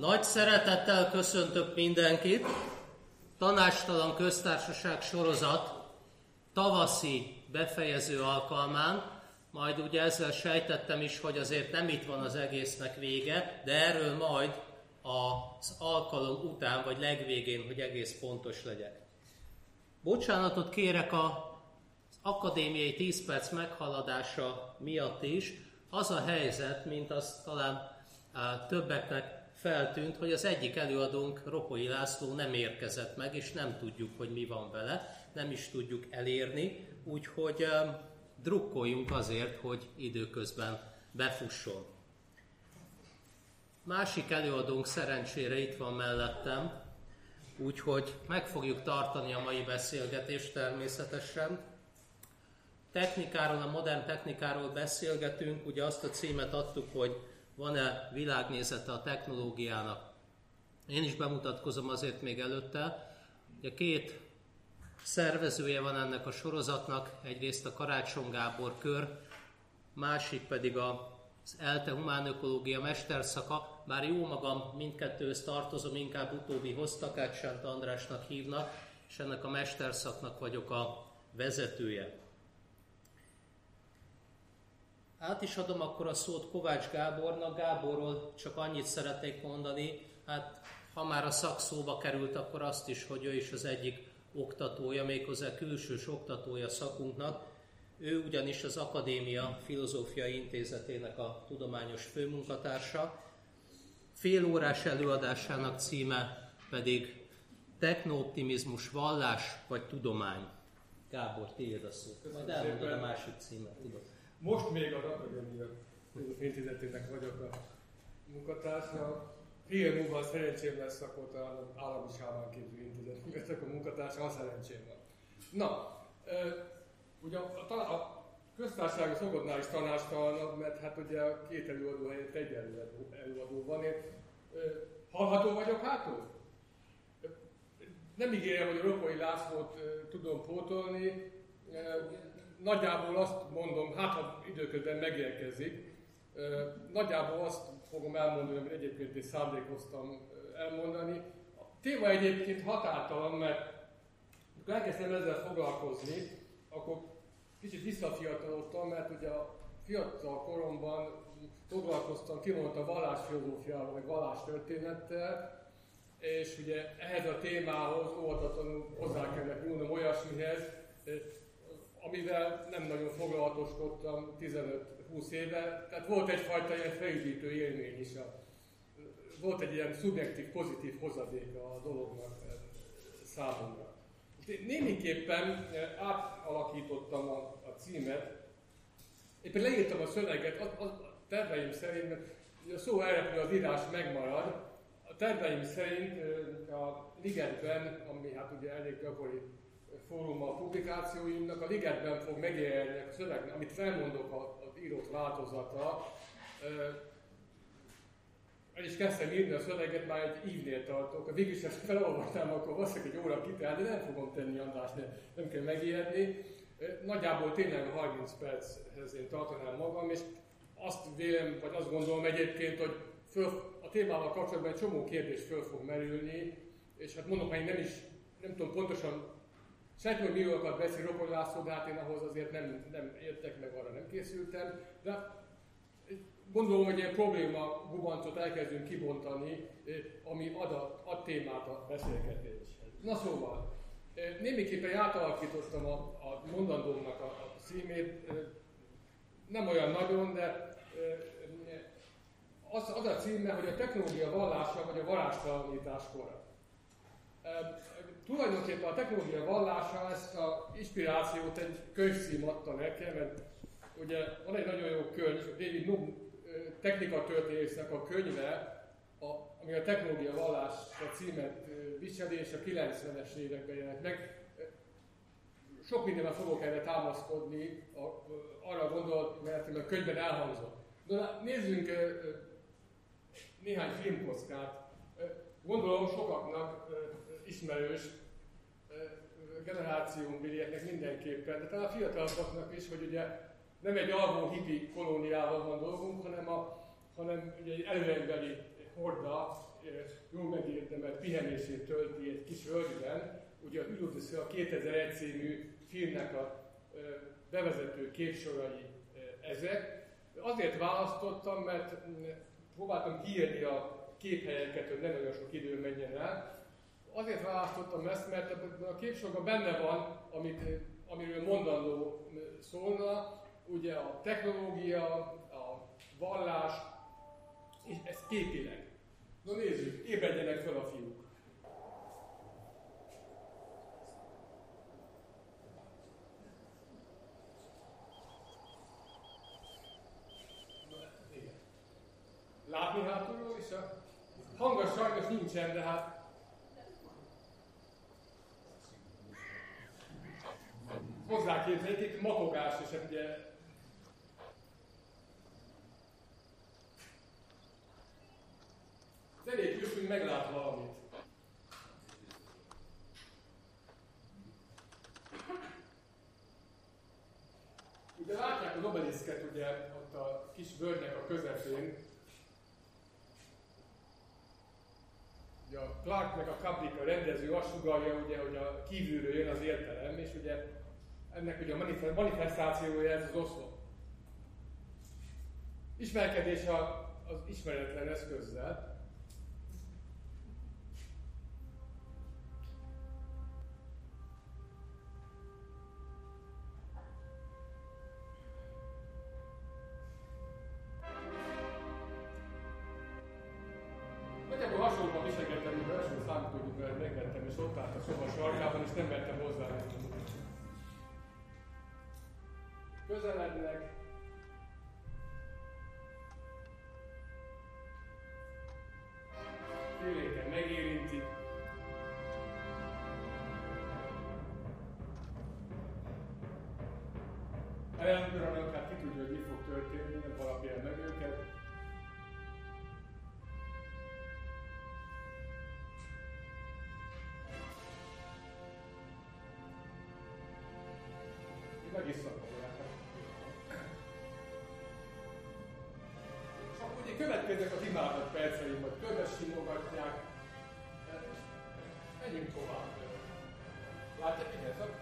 Nagy szeretettel köszöntök mindenkit. Tanástalan köztársaság sorozat tavaszi befejező alkalmán. Majd ugye ezzel sejtettem is, hogy azért nem itt van az egésznek vége, de erről majd az alkalom után, vagy legvégén, hogy egész pontos legyek. Bocsánatot kérek a akadémiai 10 perc meghaladása miatt is. Az a helyzet, mint azt talán többeknek feltűnt, hogy az egyik előadónk, Rokoi László nem érkezett meg, és nem tudjuk, hogy mi van vele, nem is tudjuk elérni, úgyhogy drukkoljunk azért, hogy időközben befusson. Másik előadónk szerencsére itt van mellettem, úgyhogy meg fogjuk tartani a mai beszélgetést természetesen. Technikáról, a modern technikáról beszélgetünk, ugye azt a címet adtuk, hogy van-e világnézete a technológiának. Én is bemutatkozom azért még előtte. Ugye két szervezője van ennek a sorozatnak, egyrészt a Karácsony Gábor kör, másik pedig az ELTE Humánökológia mesterszaka, bár jó magam mindkettőhöz tartozom, inkább utóbbi Takács Sánt Andrásnak hívnak, és ennek a mesterszaknak vagyok a vezetője. Át is adom akkor a szót Kovács Gábornak. Gáborról csak annyit szeretnék mondani, hát ha már a szakszóba került, akkor azt is, hogy ő is az egyik oktatója, méghozzá külsős oktatója szakunknak. Ő ugyanis az Akadémia Filozófiai Intézetének a tudományos főmunkatársa. Fél órás előadásának címe pedig Technooptimizmus, vallás vagy tudomány. Gábor, tiéd a szó. Majd elmondod a másik címet, tudod. Most még az Akadémia Intézetének vagyok a munkatársa. Fél múlva szerencsém lesz, akkor talán állami sávánképző intézetnek leszek a munkatársa, ha szerencsém van. Na, ugye a, a, a köztársasági szokodnál is tanástalan, mert hát ugye a két előadó helyett egy előadó, előadó van. Én, hallható vagyok hátul? Nem ígérem, hogy a Rokai Lászlót tudom pótolni, nagyjából azt mondom, hát ha időközben megérkezik, nagyjából azt fogom elmondani, amit egyébként is szándékoztam elmondani. A téma egyébként határtalan, mert amikor elkezdtem ezzel foglalkozni, akkor kicsit visszafiatalodtam, mert ugye a fiatal koromban foglalkoztam kimondta vallásfilozófiával, meg vallástörténettel, és ugye ehhez a témához óvatatlanul hozzá kellett nyúlnom olyasmihez, amivel nem nagyon foglalatoskodtam 15-20 éve. Tehát volt egyfajta ilyen felüdítő élmény is. A, volt egy ilyen szubjektív, pozitív hozadéka a dolognak eh, számomra. Némiképpen eh, átalakítottam a, a címet, éppen leírtam a szöveget, a, a terveim szerint, a szó elrepül, az írás megmarad, a terveim szerint eh, a Ligetben, ami hát ugye elég gyakori fórum a publikációimnak, a ligetben fog megjelenni a szöveg, amit felmondok az írott változata. El is kezdtem írni a szöveget, már egy ívnél tartok. Végül is ezt felolvastam, akkor valószínűleg egy óra kitelt, de nem fogom tenni András, de nem kell megijedni. Nagyjából tényleg a 30 perchez én tartanám magam, és azt vélem, vagy azt gondolom egyébként, hogy föl, a témával kapcsolatban egy csomó kérdés föl fog merülni, és hát mondom, hogy nem is, nem tudom pontosan Sejtem, hogy milliókat beszél Rokon László, de hát én ahhoz azért nem, nem értek meg, arra nem készültem. De gondolom, hogy egy probléma gubancot elkezdünk kibontani, ami ad, a, ad témát a beszélgetéshez. Na szóval, némiképpen átalakítottam a, a mondandómnak a, a címét, nem olyan nagyon, de az, az a címe, hogy a technológia vallása vagy a varástalanítás kora. Tulajdonképpen a technológia vallása ezt a inspirációt egy könyvszím adta nekem, mert ugye van egy nagyon jó könyv, David Nubb technika történésznek a könyve, a, ami a technológia vallás a címet viseli, és a 90-es években jelent meg. Sok mindenben fogok erre támaszkodni, a, arra gondolt, mert a könyvben elhangzott. De nézzünk néhány filmkockát. Gondolom sokaknak ismerős generációnk mindenképpen, de talán a fiataloknak is, hogy ugye nem egy alvó hippi kolóniával van dolgunk, hanem, a, hanem ugye egy előembeli horda, jól megérdemelt pihenését tölti egy kis völgyben, ugye a Ülodiszi a 2001 című filmnek a bevezető képsorai ezek. Azért választottam, mert próbáltam kiírni a képhelyeket, hogy ne nagyon sok idő menjen el. Azért választottam ezt, mert a képsorban benne van, amit, amiről mondandó szólna, ugye a technológia, a vallás, és ez képileg. Na nézzük, ébredjenek fel a fiúk. Látni a hangos sajnos nincsen, de hát hozzáképzeljék, matogás, és hát ugye elég küzdünk meglát valamit. Ugye látják az obeliszket ugye ott a kis völgynek a közepén, ugye a Clark meg a Kubrick a rendező azt sugalja, ugye, hogy a kívülről jön az értelem, és ugye ennek ugye a manifestációja ez az oszlop. Ismerkedés a, az ismeretlen eszközzel. Visszapolják. És akkor ugye következnek az imádat perceim, hogy köves simogatják. Menjünk tovább. Látják, igen, ez a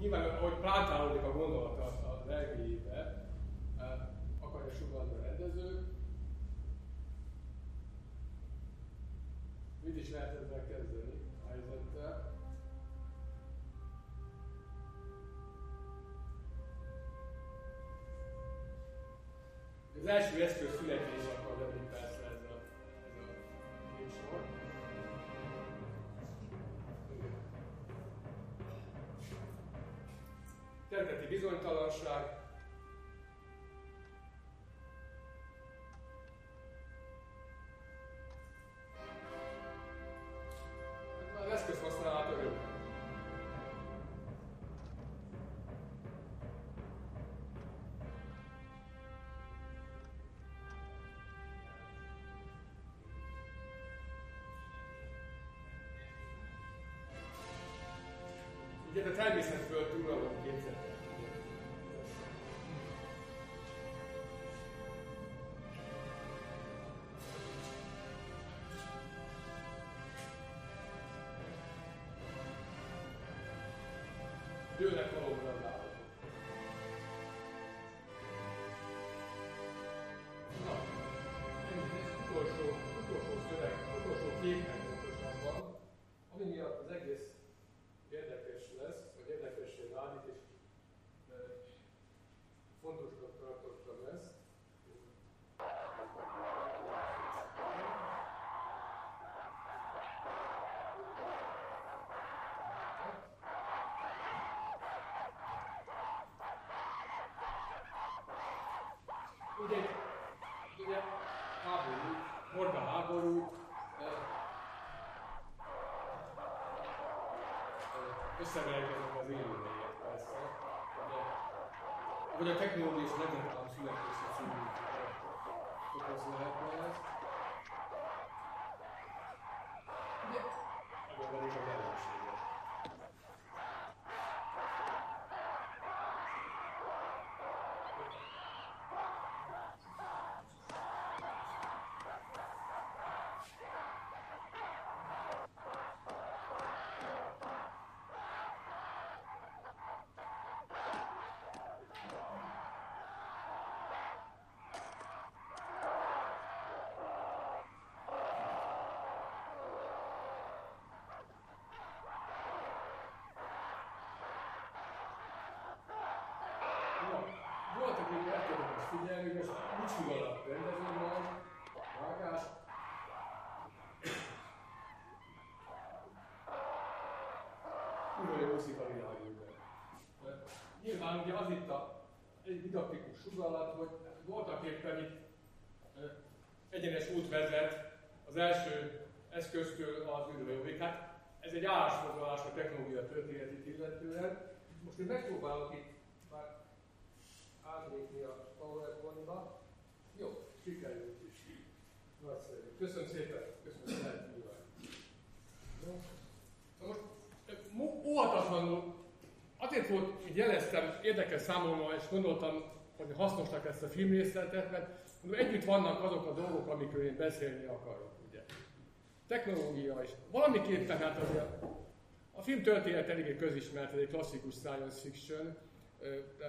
nyilván, ahogy plántálódik a gondolata a lelkéjébe, akarja sugalni a rendező, Mit is lehet ezzel a helyzettel? Az első eszköz születés Jönnek valóban az állatok. Összeverjenek az élőlények persze. Vagy a technológia és legnagyobb születése című fokoz lehetne ez. Ugye, ebben pedig az ellensége. Na, voltak itt érdemes figyelni, most sugalak rendező van, vágás. Kurva jó úszik a világűrben. Nyilván ugye az itt a egy didaktikus sugallat, hogy voltak éppen itt egyenes út vezet az első eszköztől az űrhajóig. Hát ez egy állásfoglalás a technológia történetét illetően. Most én megpróbálok itt már átlépni a PowerPoint-ba. Jó, sikerült is. Nagyszerű. Köszönöm szépen. Köszönöm szépen. Na most óvatatlanul azért volt, hogy jeleztem, érdekes számomra, és gondoltam, hogy hasznosnak ezt a filmrészletet, mert együtt vannak azok a dolgok, amikről én beszélni akarok, ugye. Technológia is. Valamiképpen hát azért a film történet eléggé közismert, ez egy klasszikus science fiction,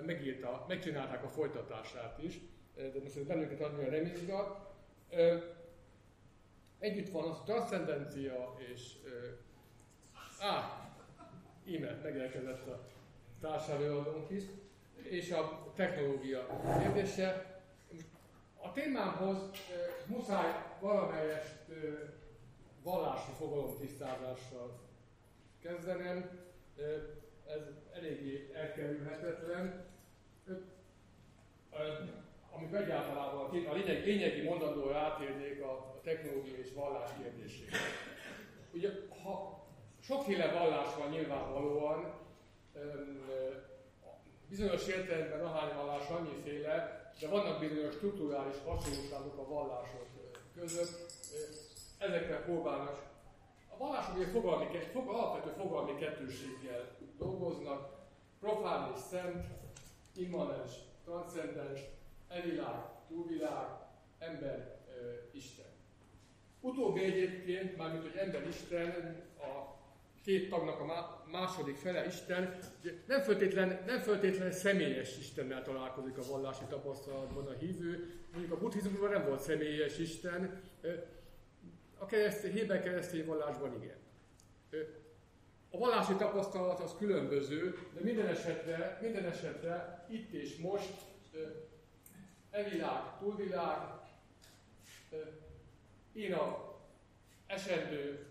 megírta, megcsinálták a folytatását is, de most ez bennünket annyira nem izgat. Együtt van az transzcendencia és Á, íme megérkezett a társelőadónk is, és a technológia kérdése. A témámhoz muszáj valamelyest vallási fogalomtisztázással kezdenem. Ez eléggé elkerülhetetlen. Amit egyáltalán a, lényeg, lényegi mondandóra átérnék a, a technológia és vallás kérdésére. Ugye, ha Sokféle vallás van nyilvánvalóan, bizonyos értelemben ahány vallás annyiféle, de vannak bizonyos strukturális hasonlóságok a vallások között. Ezekre próbálnak. A vallások egy fogalmi, fog, alapvető fogalmi kettőséggel dolgoznak, profán és szent, immanens, transzcendens, evilág, túlvilág, ember, Isten. Utóbbi egyébként, mármint hogy ember Isten, a két tagnak a má- második fele Isten, nem feltétlen, nem feltétlen személyes Istennel találkozik a vallási tapasztalatban a hívő. Mondjuk a buddhizmusban nem volt személyes Isten, a keresztény, héber keresztény vallásban igen. A vallási tapasztalat az különböző, de minden esetre, minden esetre itt és most e világ, túlvilág, én a esendő,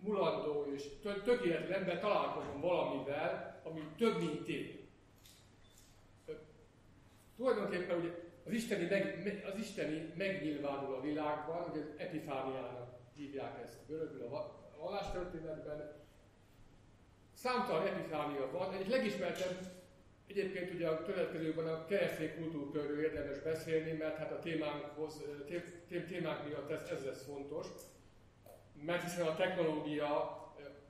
mulandó és tö- tökéletlen ember találkozom valamivel, ami több, mint én. Tulajdonképpen ugye az isteni, meg, me- az isteni megnyilvánul a világban, ugye az epifániának hívják ezt görögül a va- a vallástörténetben. Számtalan epifánia van, egyik legismertebb Egyébként ugye a következőben a keresztény kultúrkörről érdemes beszélni, mert hát a témánkhoz, té- té- témánk miatt ez, ez lesz fontos. Mert hiszen a technológia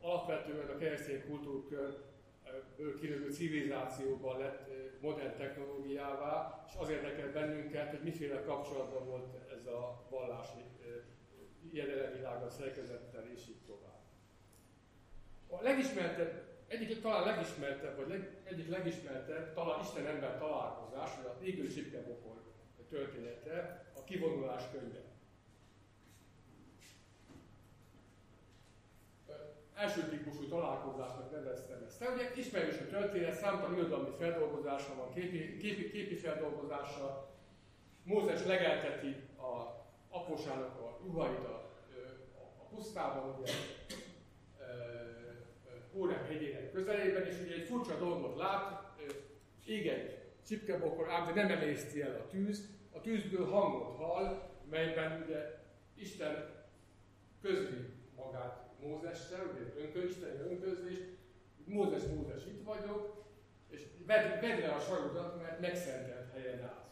alapvetően a keresztény kultúrkörből kilövő civilizációban lett modern technológiává, és az érdekel bennünket, hogy miféle kapcsolatban volt ez a vallási ö, jelenvilággal, szerkezettel és így tovább. A legismertebb egyik talán legismertebb, vagy leg, egyik legismertebb, talán Isten-ember találkozás, vagy a égő csipkebokor története, a kivonulás könyve. Első típusú találkozásnak neveztem ezt. De ugye ismerős a történet, számtalan irodalmi feldolgozása van, képi, képi, képi feldolgozása. Mózes legelteti a apósának a juhait a, a pusztában, ugye, Órem hegyének közelében, és ugye egy furcsa dolgot lát, ég egy csipkebokor, ám de nem emészti el a tűz, a tűzből hangot hall, melyben ugye Isten közli magát Mózessel, ugye önközisteni önközlés, Mózes, Mózes, itt vagyok, és vedd, vedd le a sarodat, mert megszentelt helyen állsz.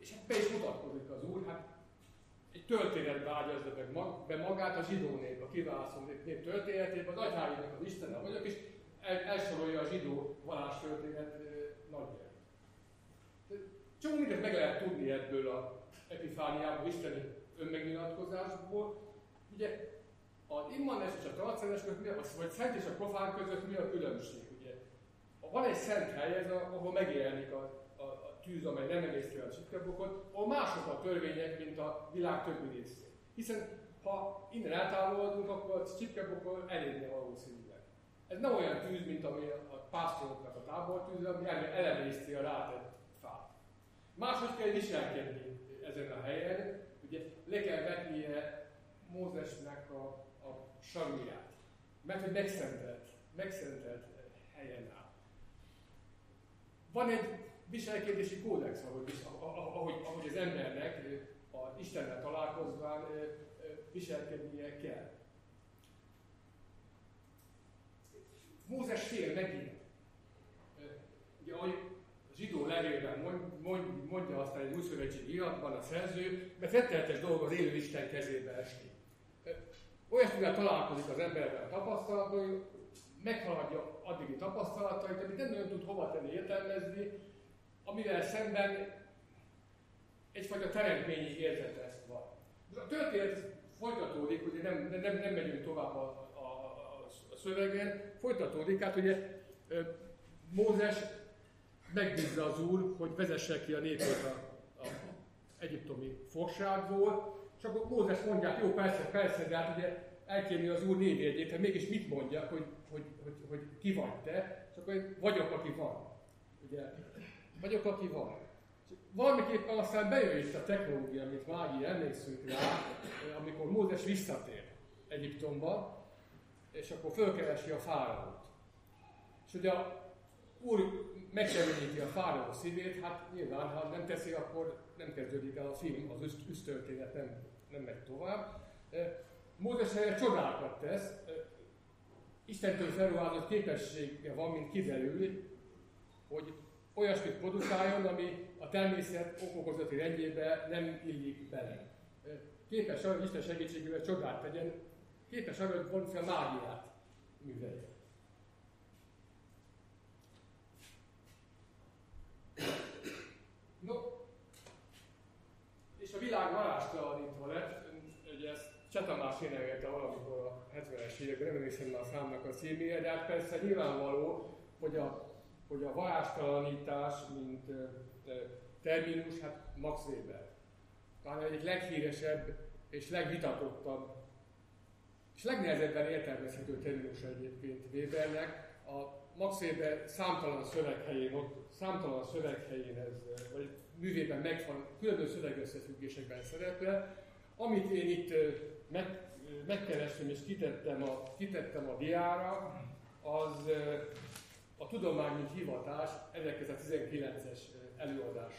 És hát is mutatkozik az Úr, hát egy történetbe ágyazza meg mag, be magát a zsidó nép, a kiválasztó nép, nép történetében, az atyáinak az Istene vagyok, és el, elsorolja a zsidó valás történet nagyját. Csak mindent meg lehet tudni ebből a epifániából, isteni önmegnyilatkozásból. Ugye az immanes és a transzcendens között, mi a, vagy szent és a profán között mi a különbség? Ugye? Van egy szent hely, ez a, ahol megjelenik a, a, a tűz, amely nem emészti a csipkebokot, ahol mások a törvények, mint a világ többi részén. Hiszen ha innen eltávolodunk, akkor a csipkebokon elérni valószínűleg. Ez nem olyan tűz, mint ami a pásztoroknak a tábortűz, ami elemészti a rátett fát. Máshogy kell viselkedni ezen a helyen, ugye le kell vetnie Mózesnek a, a saruját, mert hogy megszentelt, megszentelt helyen áll. Van egy viselkedési kódex, ahogy, ahogy, ahogy az embernek az Istennel találkozván viselkednie kell. Mózes fél megint. Ugye, ahogy a zsidó levélben mond, mond, mondja aztán egy újszövetségi iratban a szerző, mert rettenetes dolog az élő Isten kezébe esni. Olyasmivel találkozik az emberben a tapasztalatai, meghaladja addigi tapasztalatait, amit nem nagyon tud hova tenni, értelmezni, amivel szemben egyfajta teremtményi érzete van. A történet folytatódik, ugye nem, nem, nem megyünk tovább a, a, a, szövegen, folytatódik, hát ugye Mózes megbízza az úr, hogy vezesse ki a népet a, a egyiptomi fogságból, és akkor Mózes mondja, jó, persze, persze, de hát ugye elkérni az úr névjegyét, hát mégis mit mondjak, hogy, hogy, hogy, hogy ki vagy te, és akkor vagyok, aki van. Ugye, vagyok, aki van. Valamiképpen aztán bejön itt a technológia, amit Mági emlékszünk rá, amikor Mózes visszatér Egyiptomba, és akkor fölkeresi a fáraót. És ugye a úr megkeményíti a fáraó szívét, hát nyilván, ha nem teszi, akkor nem kezdődik el a film, az üsttörténet nem, nem megy tovább. Mózes erre csodákat tesz, Istentől felruházott képessége van, mint kiderül, hogy olyasmit produkáljon, ami a természet okokozati rendjébe nem illik bele. Képes arra, hogy Isten segítségével csodát tegyen, képes arra, hogy valamiféle mágiát műveljen. No, és a világ varástalanítva lett, ugye ezt Csetamás énekelte valamikor a 70-es években, nem hiszem már a számnak a címére, de hát persze nyilvánvaló, hogy a, hogy a varástalanítás, mint terminus, hát Max Weber. Talán egyik leghíresebb és legvitatottabb és legnehezebben értelmezhető terminus egyébként Webernek. A Max Weber számtalan szöveghelyén, ott számtalan szöveghelyén ez, vagy művében megvan, különböző szövegösszefüggésekben szerepel. Amit én itt meg, megkerestem és kitettem a, kitettem a diára, az a tudomány, mint hivatás 1919-es előadásból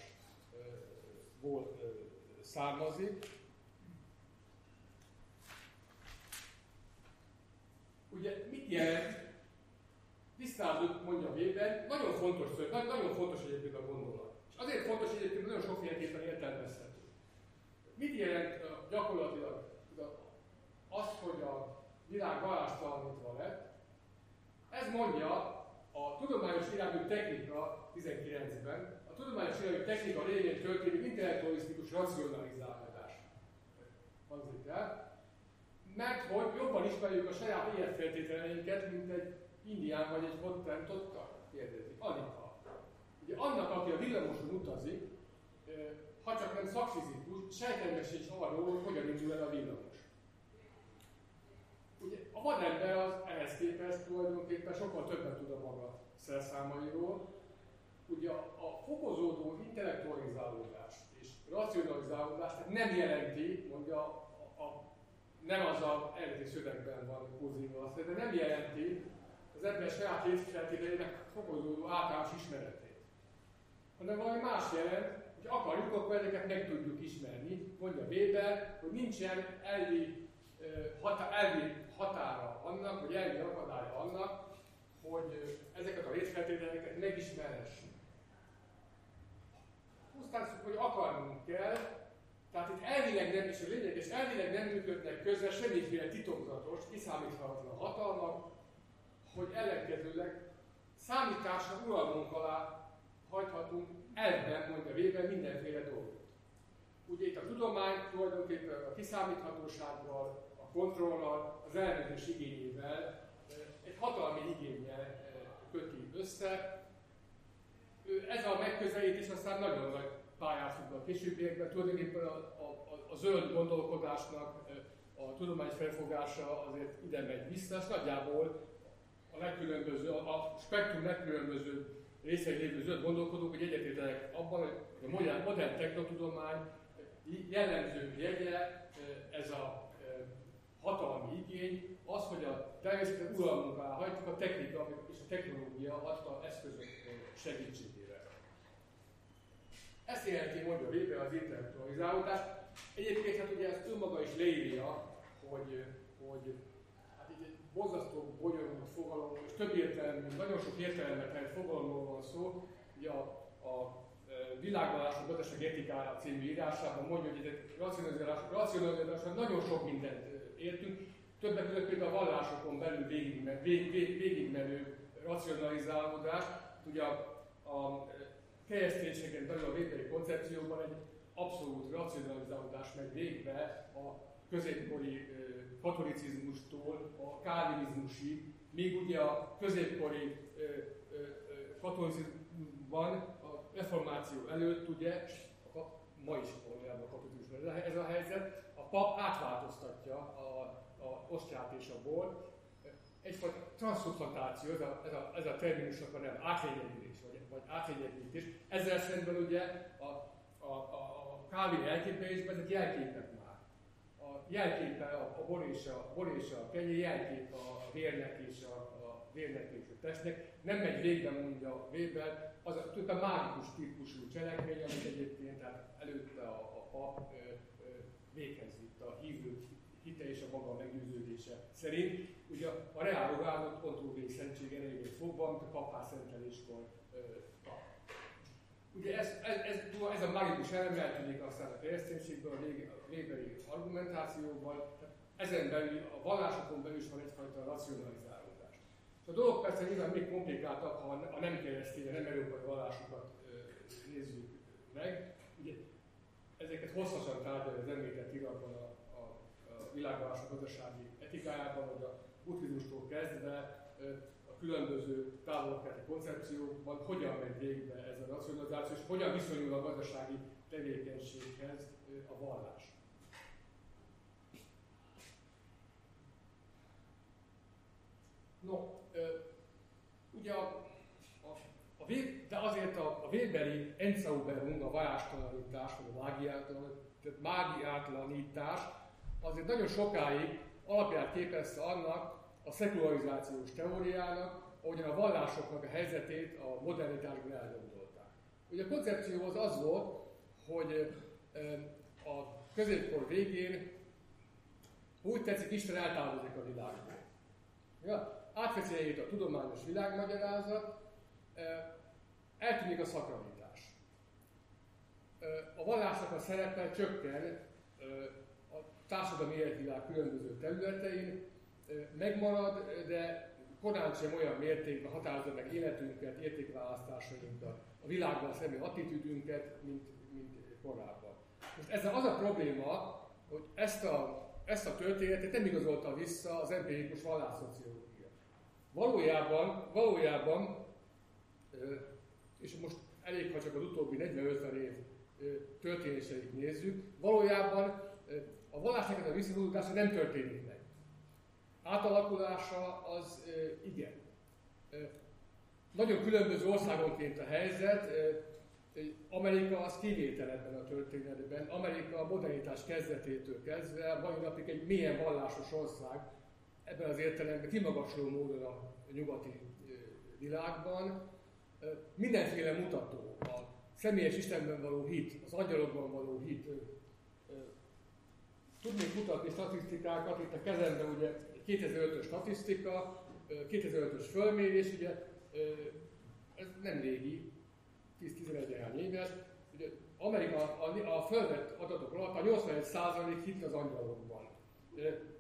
származik. Ugye mit jelent? Tisztázunk, mondja Weber, nagyon fontos, nagyon fontos egyébként a gondolat. És azért fontos egyébként, nagyon sokféleképpen értelmezhető. Mit jelent gyakorlatilag az, hogy a világ valástalanítva lett? Ez mondja a tudományos irányú technika 19-ben, a tudományos irányú technika révén történő intellektualisztikus racionalizálódás hangzik el, mert hogy jobban ismerjük a saját életfeltételeinket, mint egy indián vagy egy hottentottal kérdezik. Alig ha. Ugye annak, aki a villamoson utazik, ha csak nem szakfizikus, sejtelmes sincs arról, hogy hogyan indul el a villamos. A vadember az ehhez képest tulajdonképpen sokkal többet tud a maga szerszámairól. Ugye a, fokozódó intellektualizálódás és racionalizálódás tehát nem jelenti, mondja a, a nem az a eredeti szövegben van kurzívva, de nem jelenti az ember saját részfeltételének fokozódó általános ismeretét. Hanem valami más jelent, hogy akarjuk, akkor ezeket meg tudjuk ismerni. Mondja Weber, hogy nincsen elvi hatá, elvi határa annak, vagy elvi akadálya annak, hogy ezeket a létfeltételeket megismerhessük. Pusztán hogy akarnunk kell, tehát itt elvileg nem, is a lényeg, és elvileg nem működnek közre semmiféle titokzatos, kiszámíthatatlan hatalmak, hogy ellenkezőleg számításra uralmunk alá hagyhatunk elben, mondja Weber, mindenféle dolgot. Ugye itt a tudomány tulajdonképpen a kiszámíthatósággal, kontrollal, az ellenőrzés igényével, egy hatalmi igényel köti össze. Ez a megközelítés aztán nagyon nagy pályát fog a későbbiekben. Tulajdonképpen a, a, a zöld gondolkodásnak a tudományos felfogása azért ide megy vissza, és nagyjából a legkülönböző, a spektrum legkülönböző részei lévő zöld gondolkodók, hogy egyetértenek abban, hogy a modern, modern technotudomány jellemző jegye ez a hatalmi igény, az, hogy a természetet uralmunk alá hajtjuk a technika és a technológia adta eszközök segítségével. Ezt jelenti, mondja Weber, az intellektualizálódás. Egyébként hát ugye ezt önmaga is leírja, hogy, hogy hát így egy borzasztó bonyolult fogalom, és több értelmű, nagyon sok értelmet egy fogalomról van szó. Ugye a, a világvallások gazdaság etikája című írásában mondja, hogy egy racionalizálás, racionalizálásra nagyon sok mindent értünk, többek között például a vallásokon belül végigmenő, vég, vég, végigmenő racionalizálódás. Ugye a, a kereszténységen belül a vételi koncepcióban egy abszolút racionalizálódás megy végbe a középkori katolicizmustól a kálvinizmusig, míg ugye a középkori katolicizmusban reformáció előtt, ugye, a, ma is valójában kapitulizmusban ez a helyzet, a pap átváltoztatja a, a osztrát és a bor, egyfajta transzubstantáció, ez a, ez a, ez a terminusnak a nem átlényegülés, vagy, vagy átlényegítés. Ezzel szemben ugye a, a, a, a kávé elképzelésben ezek jelképek már. A jelképe a, a bor és a, bor és a kenyé, jelkép a vérnek és a, a vérnek és a testnek. Nem megy végbe, mondja Weber, az a tulajdonképpen mágikus típusú cselekmény, amit egyébként tehát előtte a, a pap véghez a hívő hite és a maga meggyőződése szerint. Ugye a áldott pont szentség erejével fogva, amit a papá szenteléskor kap. Ugye ez, ez, ez, ez a mágikus elem eltűnik aztán a kereszténységből, a, végbeli argumentációval, ezen belül, a vallásokon belül is van egyfajta racionalizáció a dolog persze nyilván még komplikáltabb, ha a nem keresztény, a nem európai vallásokat nézzük meg. Ugye, ezeket hosszasan tárgyalja az említett iratban a, a, a világvallások gazdasági etikájában, hogy a buddhizmustól kezdve a különböző távolkeleti koncepciókban hogyan megy végbe ez a racionalizáció, és hogyan viszonyul a gazdasági tevékenységhez a vallás. No, ugye a, a, a Web, de azért a, a Weberi Enzauberung, a valástalanítás, vagy a mágiátlanítás azért nagyon sokáig alapját képezte annak a szekularizációs teóriának, ahogyan a vallásoknak a helyzetét a modernitásban elgondolták. Ugye a koncepció az az volt, hogy a középkor végén úgy tetszik, Isten eltávozik a világból. Ja? Átveszi a tudományos világmagyarázat, eltűnik a szakravitás. A vallásnak a szerepe csökken a társadalmi életvilág különböző területein, megmarad, de korán sem olyan mértékben határozza meg életünket, értékválasztásainkat, a világban szemű attitűdünket, mint, mint korábban. Most ezzel az a probléma, hogy ezt a, ezt a történetet nem igazolta vissza az empirikus vallásszociológia. Valójában, valójában, és most elég, ha csak az utóbbi 40-50 év történéseit nézzük, valójában a vallásnak a visszavonultása nem történik meg. Átalakulása az igen. Nagyon különböző országonként a helyzet, Amerika az kivétel ebben a történetben. Amerika a modernitás kezdetétől kezdve, mai napig egy milyen vallásos ország, ebben az értelemben kimagasló módon a nyugati világban. Mindenféle mutató, a személyes Istenben való hit, az angyalokban való hit tudnék mutatni statisztikákat, itt a kezemben ugye 2005-ös statisztika, 2005-ös fölmérés, ugye ez nem régi, 10-11 néhány éves, ugye Amerika a, a fölvett adatok alatt a 81% hit az angyalokban,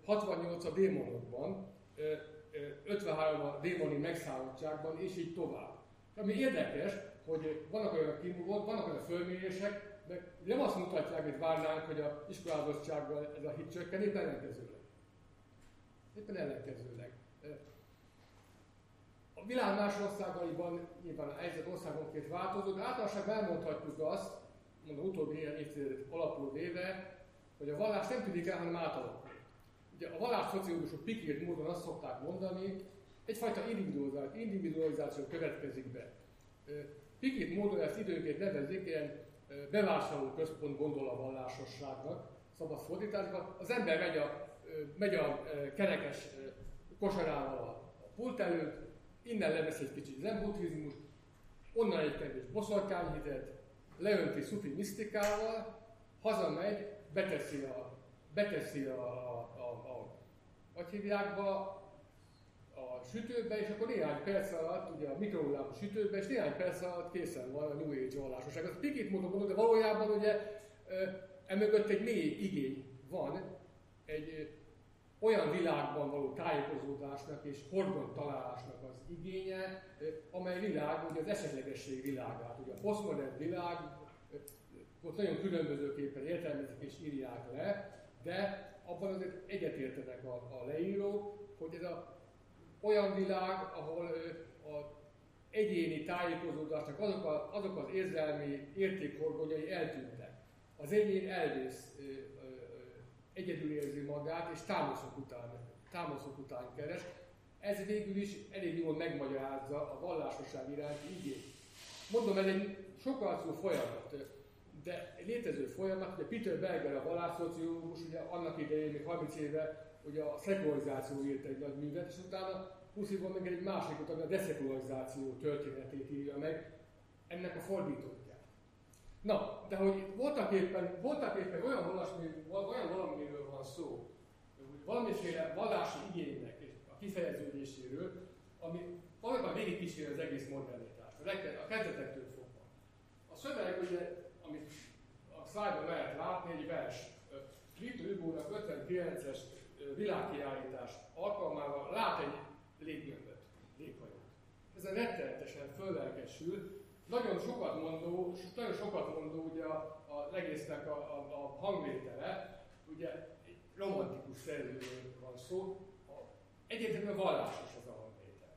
68 a démonokban, 53 a démoni megszállottságban, és így tovább. Ami érdekes, hogy vannak olyan kimúgott, vannak olyan fölmérések, de nem azt mutatják, hogy várnánk, hogy a iskolázottsággal ez a hit csökken, éppen ellenkezőleg. Éppen ellenkezőleg. A világ más országaiban nyilván a helyzet országonként változó, de általánosan elmondhatjuk azt, mondom utóbbi évtizedet alapul véve, hogy a vallás nem tűnik el, hanem átalakul. Ugye a vallás szociológusok pikírt módon azt szokták mondani, egyfajta individualizáció következik be. Pikírt módon ezt időnként nevezik ilyen bevásárló központ gondol a vallásosságnak, szabad fordítani. Az ember megy a, megy a kerekes kosarával a pult előtt, innen levesz egy kicsit zen buddhizmus, onnan egy kevés boszorkányhitet, leönti szufi misztikával, hazamegy, beteszi a, beteszi a, a hogy hívják a sütőbe, és akkor néhány perc alatt, ugye a mikrohullámú sütőbe, és néhány perc alatt készen van a New Age vallásoság. Az pikit módon de valójában ugye emögött egy mély igény van, egy olyan világban való tájékozódásnak és hordon találásnak az igénye, amely világ ugye az esetlegesség világát. Ugye a posztmodern világ ott nagyon különbözőképpen értelmezik és írják le, de abban azért egyetértenek a, a leírók, hogy ez a olyan világ, ahol a egyéni tájékozódásnak azok, a, azok az érzelmi értékhorgonyai eltűntek. Az egyén elvész, egyedül érzi magát, és támaszok után, támaszok után keres. Ez végül is elég jól megmagyarázza a vallásosság iránti igényt. Mondom, ez egy sokkal folyamat, de létező folyamat, ugye Peter Berger, a vallásszociológus, ugye annak idején, még 30 éve ugye a szekularizáció írt egy nagy művet, és utána 20 évvel meg egy másikot, ami a deszekularizáció történetét írja meg, ennek a fordítottját. Na, de hogy voltak éppen, voltak éppen olyan, valami, olyan valamiről van szó, valamiféle vallási igénynek a kifejeződéséről, ami valójában végigkísér az egész modernitást, a kezdetektől fogva. A szöveg, ugye, amit a szlájdon lehet látni, egy vers. Victor Hugo-nak 59-es világkiállítás alkalmával lát egy léggömböt, léghajót. Ezen rettenetesen fölelkesül, nagyon sokat mondó, nagyon sokat mondó ugye a, a egésznek a, a, a hangvétele, ugye egy romantikus szerzőről van szó, egyébként vallásos az a hangvétel.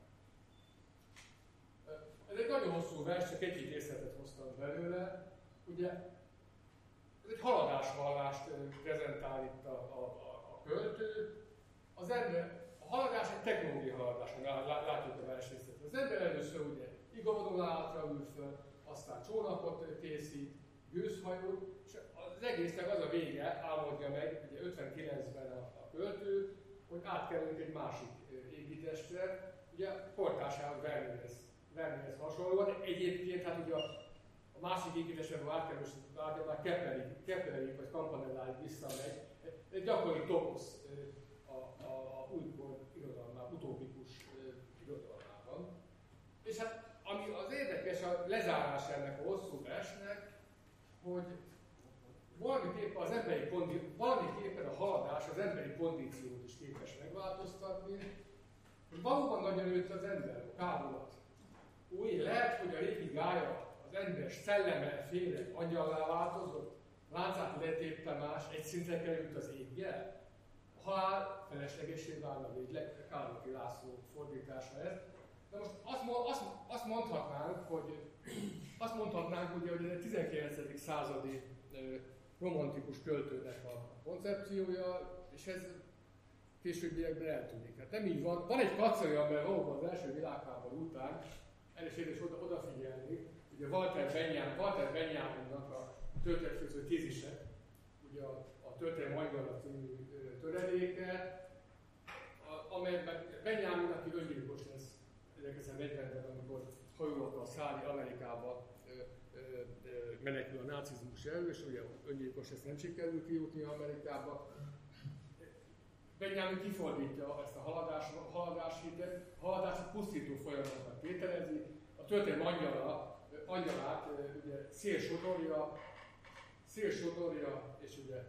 Ez egy nagyon hosszú vers, csak egy-két részletet hoztam belőle. Ugye ez egy haladásvallást prezentál itt a, a, a, a költő. Az ember a haladás egy technológiai haladás, látjuk a versenyszet. Az ember először ugye igazolóátra ül föl, aztán csónakot készít, gőzhajót, és az egésznek az a vége, álmodja meg, ugye 59-ben a, a költő, hogy átkerülünk egy másik égitestre, ugye portásához Vernihez, Vernihez hasonlóan, egyébként hát ugye a, a másik ahol átkerülünk, már Keplerig, Keplerig vagy Campanelláig visszamegy, egy gyakori toposz a, a, a újkor irodalmában, utópikus irodalmában. És hát ami az érdekes a lezárás ennek a hosszú versnek, hogy valamiképpen az emberi kondi, valamiképpen a haladás az emberi kondíciót is képes megváltoztatni, hogy valóban nagyon nőtt az ember, a kávolat. Úgy lehet, hogy a régi gája, ember szelleme félre angyallá változott, láncát letépte más, egy szintre került az éggel, halál feleslegesé válna végleg, Kárloki László fordítása ez. De most azt, azt, azt mondhatnánk, hogy azt mondhatnánk, ugye, hogy ez a 19. századi romantikus költőnek a koncepciója, és ez későbbiekben eltűnik. Hát nem így van. Van egy kacai, amely valóban az első világháború után, el is érdemes oda, odafigyelni, ugye Walter Benjamin, Walter Benjaminnak a történetfőző tézise, ugye a, a történelmi magyar című töredéke, amelyben Benjamin, aki öngyilkos lesz 1940-ben, amikor hajólakkal szállni Amerikába menekül a nácizmus elől, és ugye öngyilkos ezt nem sikerül kijutni Amerikába, Benjamin kifordítja ezt a haladás, haladáshítet, a haladást pusztító folyamatnak tételezi, a történelem angyala, angyalát ugye szélsodorja, szélsodorja, és ugye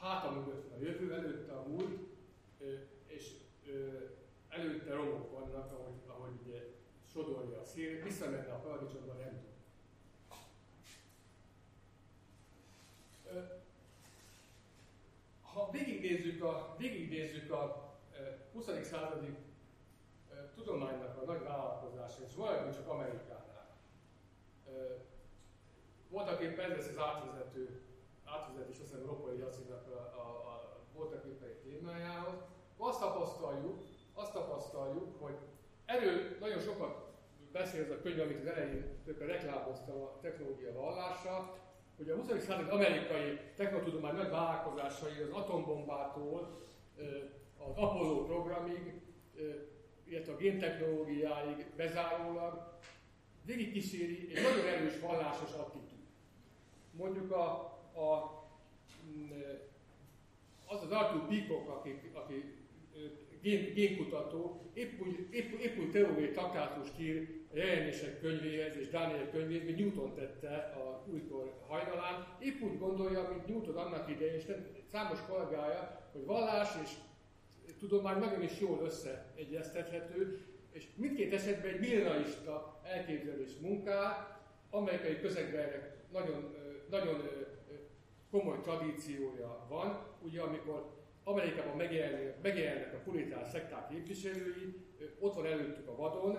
háta mögött a jövő, előtte a múlt, és előtte romok vannak, ahogy, ahogy ugye sodorja a szél, visszamenne a paradicsomba, nem tud. Ha végignézzük a, végignézzük a 20. századi tudománynak a nagy vállalkozásait, és maradjunk csak Amerikánál. Voltak éppen ez az átvezető, átvezetés, azt hiszem Ropoli Jacinak a, a, a voltak éppen egy témájához. Azt tapasztaljuk, azt tapasztaljuk, hogy erről nagyon sokat beszél ez a könyv, amit az elején többen reklámoztam a technológia vallása, hogy a 20. század amerikai technotudomány nagy vállalkozásai az atombombától az Apollo programig, illetve a géntechnológiáig bezárólag végigkíséri egy nagyon erős vallásos attitűd. Mondjuk a, a, az az Arthur Peacock, aki, aki gén, génkutató, épp úgy, épp, épp úgy teóriai traktátust ír a jelenések könyvéhez és Daniel könyvéhez, mint Newton tette a újkor hajnalán. Épp úgy gondolja, mint Newton annak idején, és számos kollégája, hogy vallás és tudomány nagyon is jól összeegyeztethető, és mindkét esetben egy minimalista elképzelés munká, amerikai közegben nagyon, nagyon komoly tradíciója van, ugye amikor Amerikában megjelennek, megjelennek a puritán szekták képviselői, ott van előttük a vadon,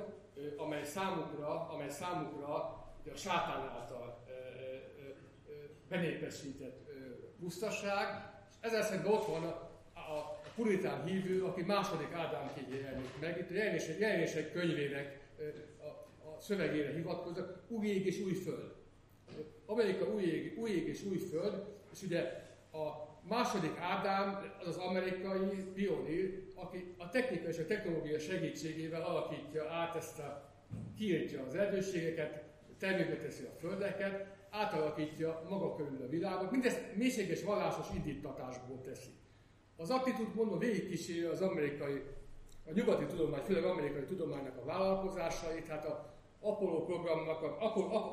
amely számukra, amely számukra a sátán által benépesített pusztaság, ezzel szemben ott van a, a puritán hívő, aki második Ádámként jelenik meg. Itt jelenések, jelenések könyvének a, a szövegére hivatkoznak, új ég és új föld. Amerika új ég, új ég és új föld, és ugye a második Ádám az az amerikai pionír, aki a technika és a technológia segítségével alakítja át ezt a, kiírtja az erdőségeket, termékbe teszi a földeket, átalakítja maga körül a világot, mindezt mélységes vallásos indítatásból teszi. Az attitűd mondom végigkíséri az amerikai, a nyugati tudomány, főleg amerikai tudománynak a vállalkozásait, hát a Apollo programnak, a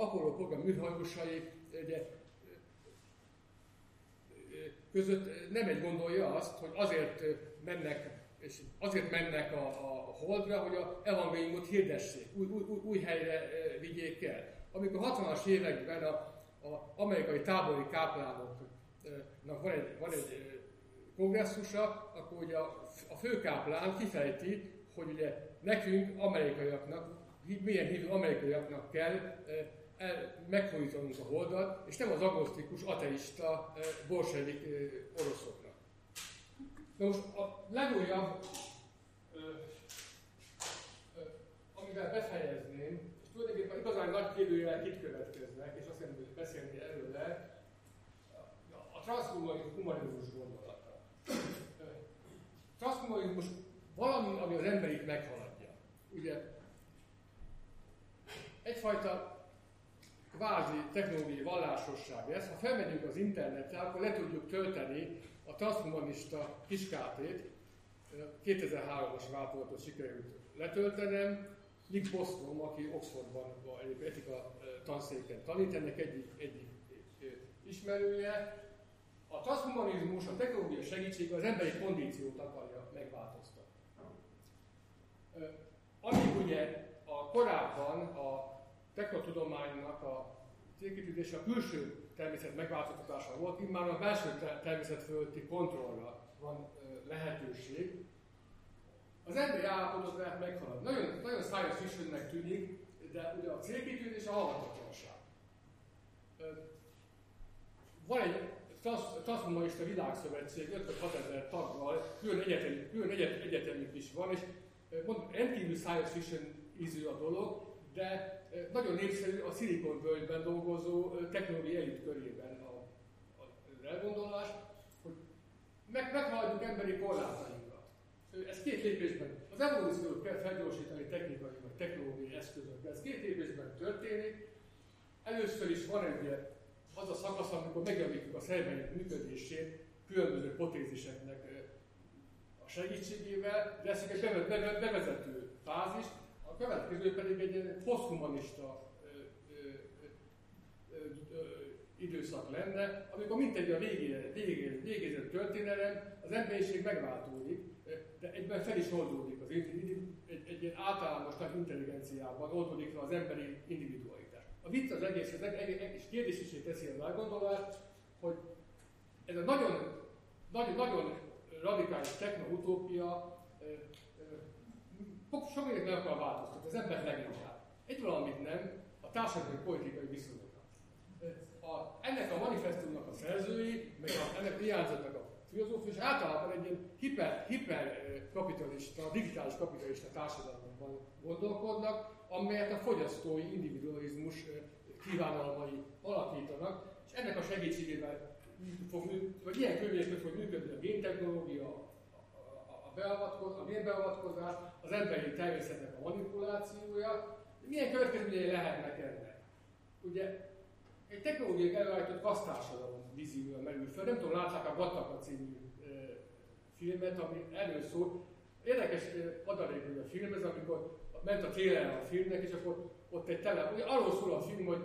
Apollo, program űrhajósai, ugye között nem egy gondolja azt, hogy azért mennek, és azért mennek a, a holdra, hogy a evangéliumot hirdessék, új, új, új, helyre vigyék el. Amikor 60-as években a, a amerikai tábori káplánoknak van egy, van egy kongresszusa, akkor ugye a, a főkáplán kifejti, hogy ugye nekünk, amerikaiaknak, milyen hívő amerikaiaknak kell megfordítanunk a holdat, és nem az agnosztikus, ateista, bolsevik oroszoknak. Na most a legújabb, amivel befejezném, és tulajdonképpen igazán nagy kérdőjelek itt következnek, és azt hiszem, hogy beszélni erről lehet, a transhumanizmus gondolata. Transhumanizmus valami, ami az emberit meghaladja. Ugye egyfajta kvázi technológiai vallásosság ez. Ha felmegyünk az internetre, akkor le tudjuk tölteni a transhumanista kiskátét, 2003-as változatot sikerült letöltenem, Nick Bostrom, aki Oxfordban egy etika tanszéken tanít, ennek egyik, egyik ismerője. A transhumanizmus, a segítsége az emberi kondíciót akarja megváltoztatni. Amíg ugye a korábban a technotudománynak a célkitűzése a külső természet megváltoztatása volt, immár a belső természet fölötti kontrollra van lehetőség. Az emberi állapotot lehet meghaladni. Nagyon, nagyon science fictionnek tűnik, de ugye a célkitűzés a halhatatlanság. Van egy Transhumanista Világszövetség 56 ezer taggal, külön, egyetemi, külön egyet, egyetemük is van, és mondom, rendkívül science fiction ízű a dolog, de nagyon népszerű a Silicon völgyben dolgozó technológiai elit körében a, az elgondolás, hogy meg, meghaladjuk emberi korlátainkat. Ez két lépésben, az evolúciót kell felgyorsítani technikai vagy technológiai eszközökkel. Ez két lépésben történik. Először is van egy az a szakasz, amikor megjavítjuk a szerveink működését, különböző hipotéziseknek a segítségével, de ezt egy bevezető fázis, a következő pedig egy poszthumanista időszak lenne, amikor mintegy a végére, végére, végézett történelem, az emberiség megváltódik, de egyben fel is oldódik az egy, egy ilyen általános nagy intelligenciában oldódik fel az emberi individualitás. A vicc az egész, az egész kérdés is teszi a meggondolást, hogy ez a nagyon, nagyon, nagyon radikális techno-utópia sok mindent meg akar változtatni, az ember leginkább. Egy valamit nem, a társadalmi politikai viszonyokat. A, ennek a manifestumnak a szerzői, meg a, ennek hiányzottak a filozófus általában egy ilyen hiper, hiper kapitalista, digitális kapitalista társadalomban gondolkodnak, amelyet a fogyasztói individualizmus kívánalmai alakítanak, és ennek a segítségével fog, vagy ilyen körülmények fog működni a géntechnológia, a, beavatkozás, a beavatkozás, az emberi természetnek a manipulációja, milyen következményei lehetnek ennek? Ugye egy technológiai előállított kasztársadalom víziója merül fel. Nem tudom, látták a Gataka című e, filmet, ami erről szól. Érdekes adalékű a film, ez amikor ment a trailer a filmnek, és akkor ott egy tele, ugye arról szól a film, hogy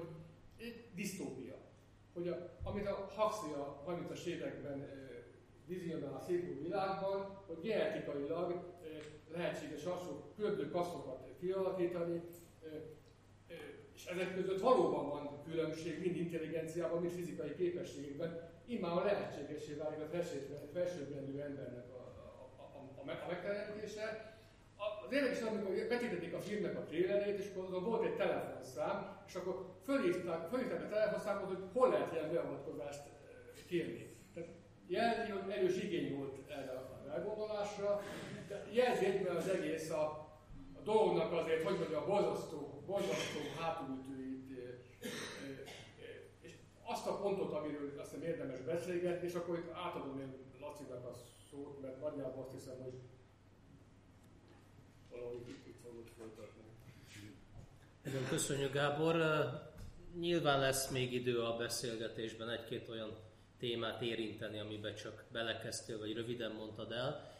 egy disztópia. Hogy a, amit a Huxley a 30-as években vizionál a szép világban, hogy genetikailag lehetséges hasonló különböző kaszokat kialakítani, és ezek között valóban van különbség mind intelligenciában, mind fizikai képességekben. Immár lehetségesé válik a felsőbbrendű embernek a, a, a, a, a megteremtése. Az érdekes, amikor vetítették a filmnek a trélerét, és akkor volt egy telefonszám, és akkor fölhívták, fölhívták a telefonszámot, hogy hol lehet ilyen beavatkozást kérni. Tehát jelzi, hogy erős igény volt erre a elgondolásra, de jelzi egyben az egész a, a dolognak azért, hogy mondja, a borzasztó borzasztó hátulütőit, és azt a pontot, amiről azt hiszem érdemes beszélgetni, és akkor itt átadom én Lacinak a szót, mert nagyjából azt hiszem, hogy valahogy. Nagyon köszönjük, Gábor. Nyilván lesz még idő a beszélgetésben egy-két olyan témát érinteni, amiben csak belekezdtél, vagy röviden mondtad el.